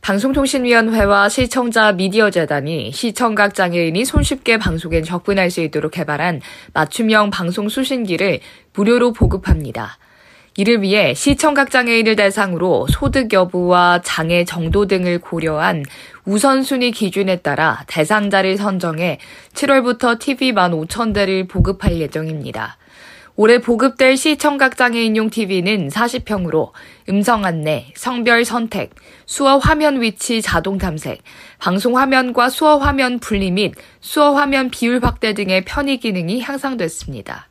방송통신위원회와 시청자 미디어 재단이 시청각 장애인이 손쉽게 방송에 접근할 수 있도록 개발한 맞춤형 방송 수신기를 무료로 보급합니다. 이를 위해 시청각 장애인을 대상으로 소득 여부와 장애 정도 등을 고려한 우선순위 기준에 따라 대상자를 선정해 7월부터 TV 15,000대를 보급할 예정입니다. 올해 보급될 시청각 장애인용 TV는 40평으로 음성 안내, 성별 선택, 수어 화면 위치 자동 탐색, 방송 화면과 수어 화면 분리 및 수어 화면 비율 확대 등의 편의 기능이 향상됐습니다.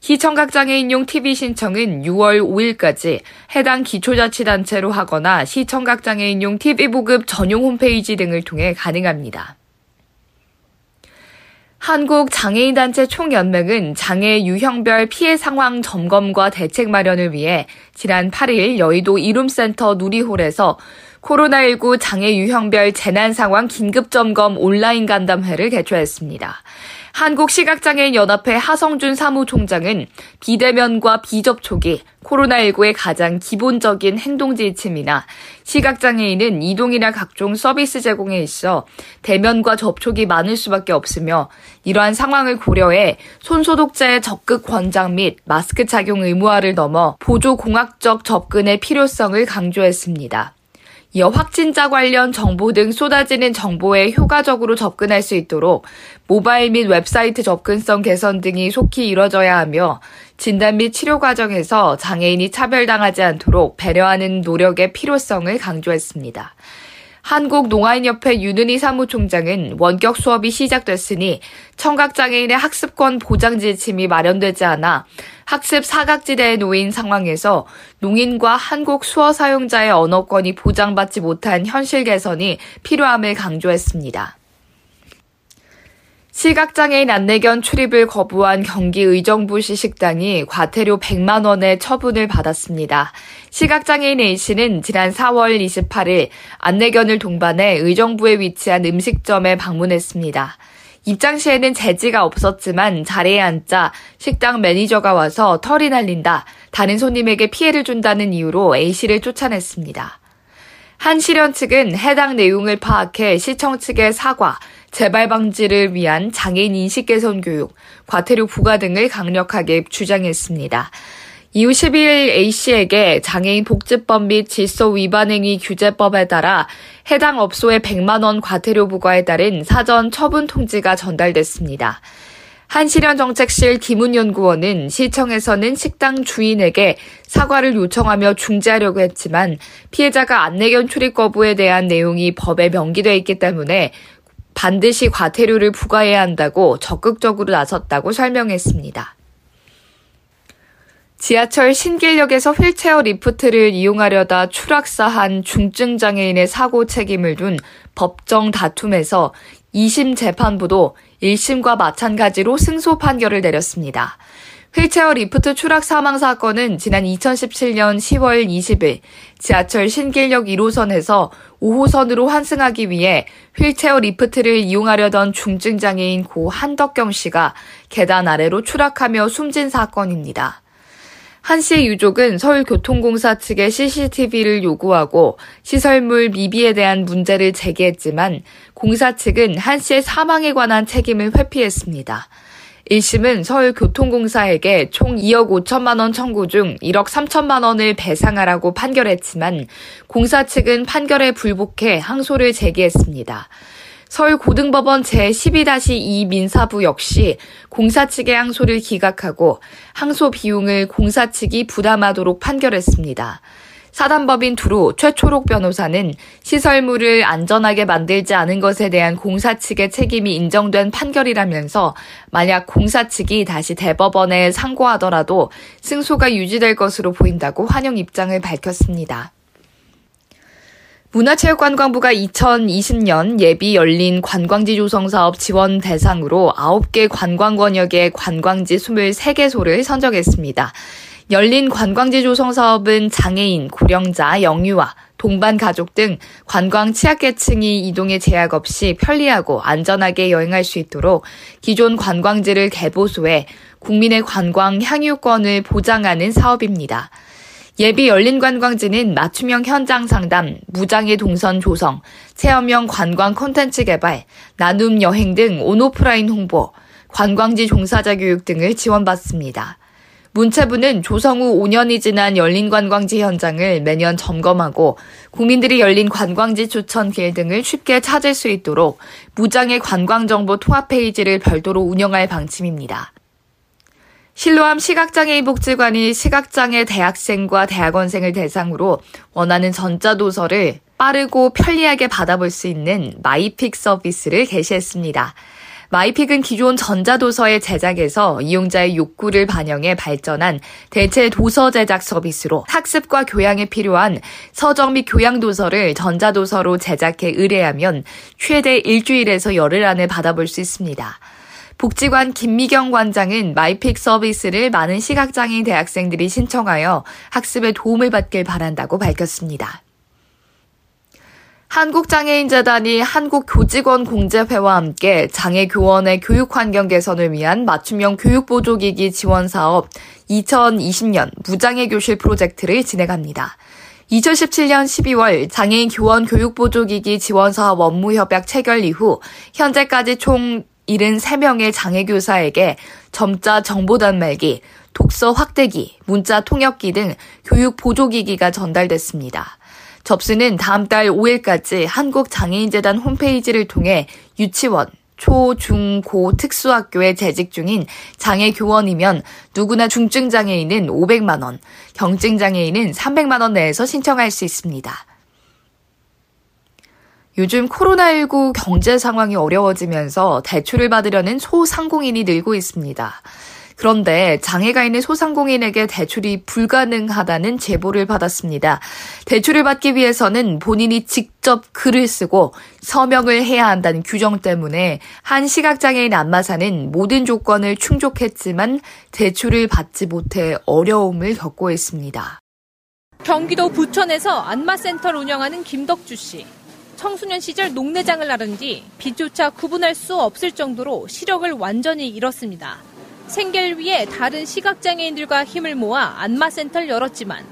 시청각 장애인용 TV 신청은 6월 5일까지 해당 기초자치단체로 하거나 시청각 장애인용 TV 보급 전용 홈페이지 등을 통해 가능합니다. 한국 장애인단체 총연맹은 장애 유형별 피해 상황 점검과 대책 마련을 위해 지난 8일 여의도 이룸센터 누리홀에서 코로나19 장애 유형별 재난 상황 긴급 점검 온라인 간담회를 개최했습니다. 한국시각장애인연합회 하성준 사무총장은 비대면과 비접촉이 코로나19의 가장 기본적인 행동 지침이나 시각장애인은 이동이나 각종 서비스 제공에 있어 대면과 접촉이 많을 수밖에 없으며 이러한 상황을 고려해 손소독제의 적극 권장 및 마스크 착용 의무화를 넘어 보조 공학적 접근의 필요성을 강조했습니다. 이어 확진자 관련 정보 등 쏟아지는 정보에 효과적으로 접근할 수 있도록 모바일 및 웹사이트 접근성 개선 등이 속히 이뤄져야 하며 진단 및 치료 과정에서 장애인이 차별당하지 않도록 배려하는 노력의 필요성을 강조했습니다. 한국농아인협회 윤은희 사무총장은 원격 수업이 시작됐으니 청각장애인의 학습권 보장 지침이 마련되지 않아 학습 사각지대에 놓인 상황에서 농인과 한국 수어 사용자의 언어권이 보장받지 못한 현실 개선이 필요함을 강조했습니다. 시각장애인 안내견 출입을 거부한 경기 의정부시 식당이 과태료 100만 원의 처분을 받았습니다. 시각장애인 A씨는 지난 4월 28일 안내견을 동반해 의정부에 위치한 음식점에 방문했습니다. 입장 시에는 제지가 없었지만 자리에 앉자 식당 매니저가 와서 털이 날린다. 다른 손님에게 피해를 준다는 이유로 A씨를 쫓아냈습니다. 한시련 측은 해당 내용을 파악해 시청 측의 사과, 재발 방지를 위한 장애인 인식 개선 교육, 과태료 부과 등을 강력하게 주장했습니다. 이후 12일 A씨에게 장애인 복지법 및 질서 위반 행위 규제법에 따라 해당 업소에 100만 원 과태료 부과에 따른 사전 처분 통지가 전달됐습니다. 한시련정책실 김훈 연구원은 시청에서는 식당 주인에게 사과를 요청하며 중지하려고 했지만 피해자가 안내견 출입 거부에 대한 내용이 법에 명기돼 있기 때문에 반드시 과태료를 부과해야 한다고 적극적으로 나섰다고 설명했습니다. 지하철 신길역에서 휠체어 리프트를 이용하려다 추락사한 중증 장애인의 사고 책임을 둔 법정 다툼에서 2심 재판부도 1심과 마찬가지로 승소 판결을 내렸습니다. 휠체어 리프트 추락 사망 사건은 지난 2017년 10월 20일 지하철 신길역 1호선에서 5호선으로 환승하기 위해 휠체어 리프트를 이용하려던 중증장애인 고 한덕경 씨가 계단 아래로 추락하며 숨진 사건입니다. 한 씨의 유족은 서울교통공사 측에 CCTV를 요구하고 시설물 미비에 대한 문제를 제기했지만 공사 측은 한 씨의 사망에 관한 책임을 회피했습니다. 1심은 서울교통공사에게 총 2억 5천만 원 청구 중 1억 3천만 원을 배상하라고 판결했지만 공사 측은 판결에 불복해 항소를 제기했습니다. 서울고등법원 제12-2 민사부 역시 공사 측의 항소를 기각하고 항소 비용을 공사 측이 부담하도록 판결했습니다. 사단법인 두루 최초록 변호사는 시설물을 안전하게 만들지 않은 것에 대한 공사 측의 책임이 인정된 판결이라면서 만약 공사 측이 다시 대법원에 상고하더라도 승소가 유지될 것으로 보인다고 환영 입장을 밝혔습니다. 문화체육관광부가 2020년 예비 열린 관광지 조성 사업 지원 대상으로 9개 관광 권역의 관광지 23개소를 선정했습니다. 열린 관광지 조성 사업은 장애인, 고령자, 영유아, 동반 가족 등 관광 취약계층이 이동에 제약 없이 편리하고 안전하게 여행할 수 있도록 기존 관광지를 개보수해 국민의 관광 향유권을 보장하는 사업입니다. 예비 열린 관광지는 맞춤형 현장 상담, 무장애 동선 조성, 체험형 관광 콘텐츠 개발, 나눔 여행 등 온오프라인 홍보, 관광지 종사자 교육 등을 지원받습니다. 문체부는 조성 후 5년이 지난 열린 관광지 현장을 매년 점검하고 국민들이 열린 관광지 추천 길 등을 쉽게 찾을 수 있도록 무장애 관광정보 통합 페이지를 별도로 운영할 방침입니다. 실로암 시각장애인 복지관이 시각장애 대학생과 대학원생을 대상으로 원하는 전자도서를 빠르고 편리하게 받아볼 수 있는 마이픽 서비스를 개시했습니다. 마이픽은 기존 전자도서의 제작에서 이용자의 욕구를 반영해 발전한 대체 도서 제작 서비스로 학습과 교양에 필요한 서적 및 교양 도서를 전자도서로 제작해 의뢰하면 최대 일주일에서 열흘 안에 받아볼 수 있습니다. 복지관 김미경 관장은 마이픽 서비스를 많은 시각장애인 대학생들이 신청하여 학습에 도움을 받길 바란다고 밝혔습니다. 한국장애인재단이 한국교직원 공제회와 함께 장애교원의 교육환경 개선을 위한 맞춤형 교육보조기기 지원사업 2020년 무장애 교실 프로젝트를 진행합니다. 2017년 12월 장애인 교원 교육보조기기 지원사업 업무협약 체결 이후 현재까지 총 73명의 장애교사에게 점자 정보 단말기, 독서 확대기, 문자 통역기 등 교육 보조기기가 전달됐습니다. 접수는 다음 달 5일까지 한국장애인재단 홈페이지를 통해 유치원, 초, 중, 고 특수학교에 재직 중인 장애 교원이면 누구나 중증 장애인은 500만 원, 경증 장애인은 300만 원 내에서 신청할 수 있습니다. 요즘 코로나19 경제 상황이 어려워지면서 대출을 받으려는 소상공인이 늘고 있습니다. 그런데 장애가 있는 소상공인에게 대출이 불가능하다는 제보를 받았습니다. 대출을 받기 위해서는 본인이 직접 글을 쓰고 서명을 해야 한다는 규정 때문에 한 시각장애인 안마사는 모든 조건을 충족했지만 대출을 받지 못해 어려움을 겪고 있습니다. 경기도 부천에서 안마센터를 운영하는 김덕주 씨. 청소년 시절 농내장을 나른 뒤 빛조차 구분할 수 없을 정도로 시력을 완전히 잃었습니다. 생계를 위해 다른 시각장애인들과 힘을 모아 안마센터를 열었지만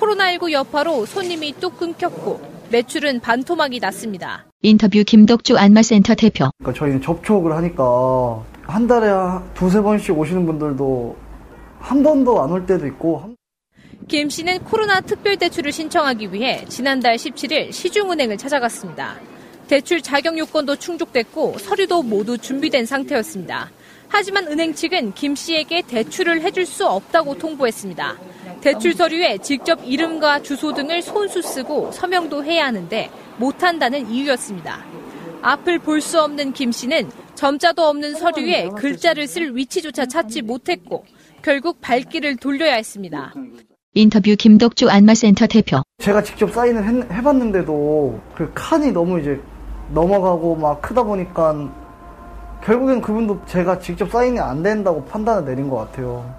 코로나19 여파로 손님이 뚝 끊겼고 매출은 반토막이 났습니다. 인터뷰 김덕주 안마센터 대표. 그러니까 저희는 접촉을 하니까 한 달에 두세 번씩 오시는 분들도 한 번도 안 올 때도 있고 김 씨는 코로나 특별대출을 신청하기 위해 지난달 17일 시중은행을 찾아갔습니다. 대출 자격 요건도 충족됐고 서류도 모두 준비된 상태였습니다. 하지만 은행 측은 김 씨에게 대출을 해줄 수 없다고 통보했습니다. 대출 서류에 직접 이름과 주소 등을 손수 쓰고 서명도 해야 하는데 못한다는 이유였습니다. 앞을 볼 수 없는 김 씨는 점자도 없는 서류에 글자를 쓸 위치조차 찾지 못했고 결국 발길을 돌려야 했습니다. 인터뷰 김덕주 안마센터 대표. 제가 직접 사인을 해, 해봤는데도 그 칸이 너무 이제 넘어가고 막 크다 보니까 결국엔 그분도 제가 직접 사인이 안 된다고 판단을 내린 것 같아요.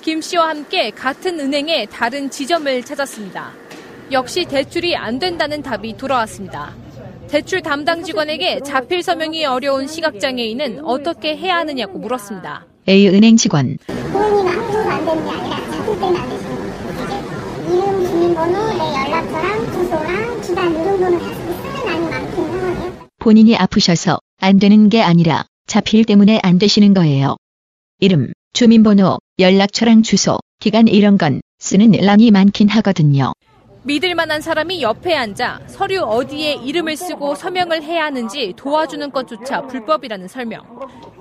김 씨와 함께 같은 은행의 다른 지점을 찾았습니다. 역시 대출이 안 된다는 답이 돌아왔습니다. 대출 담당 직원에게 자필 서명이 어려운 시각장애인은 어떻게 해야 하느냐고 물었습니다. A은행 직원. 본인이 앞으로 안 되는 게 아니라 자필 때문에 안 되시는 거예요. 이름, 주민번호, 내 연락처랑 주소랑 기간 이 정도는 쓰는 난이 많은 상황이에요. 본인이 아프셔서 안 되는 게 아니라 자필 때문에 안 되시는 거예요. 이름, 주민번호, 연락처랑 주소, 기간 이런 건 쓰는 란이 많긴 하거든요. 믿을 만한 사람이 옆에 앉아 서류 어디에 이름을 쓰고 서명을 해야 하는지 도와주는 것조차 불법이라는 설명.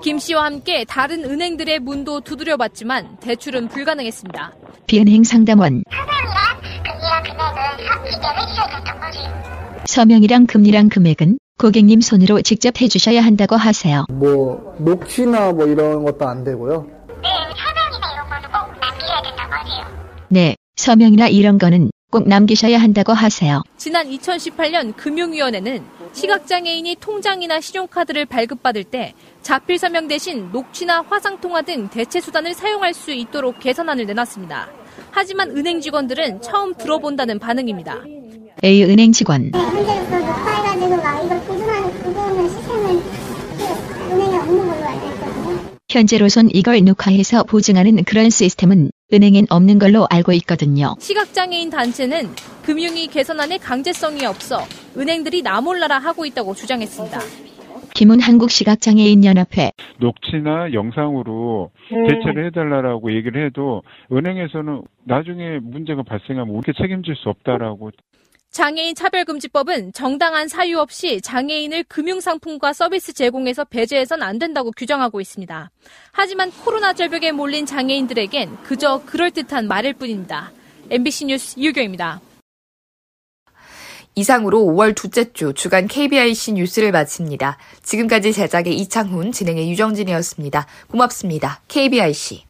김 씨와 함께 다른 은행들의 문도 두드려봤지만 대출은 불가능했습니다. 비은행 상담원. 서명이랑 해주셔야 된단 말이에요. 서명이랑 금리랑 금액은 고객님 손으로 직접 해주셔야 한다고 하세요. 뭐 녹취나 뭐 이런 것도 안 되고요. 네, 서명이나 이런 거는 꼭 남기셔야 된단 말이에요. 네, 서명이나 이런 거는 꼭 남기셔야 한다고 하세요. 지난 2018년 금융위원회는 시각장애인이 통장이나 신용카드를 발급받을 때 자필 서명 대신 녹취나 화상통화 등 대체 수단을 사용할 수 있도록 개선안을 내놨습니다. 하지만 은행 직원들은 처음 들어본다는 반응입니다. A 은행 직원 네, 현재로선 이걸 녹화해서 보증하는 그런 시스템은 은행엔 없는 걸로 알고 있거든요. 시각장애인 단체는 금융위 개선안에 강제성이 없어 은행들이 나몰라라 하고 있다고 주장했습니다. 김은 한국시각장애인연합회 녹취나 영상으로 대체를 해달라고 얘기를 해도 은행에서는 나중에 문제가 발생하면 우리가 책임질 수 없다라고 장애인 차별금지법은 정당한 사유 없이 장애인을 금융상품과 서비스 제공에서 배제해선 안 된다고 규정하고 있습니다. 하지만 코로나 절벽에 몰린 장애인들에겐 그저 그럴듯한 말일 뿐입니다. MBC 뉴스 유교입니다. 이상으로 5월 둘째 주 주간 KBIC 뉴스를 마칩니다. 지금까지 제작의 이창훈, 진행의 유정진이었습니다. 고맙습니다. KBIC.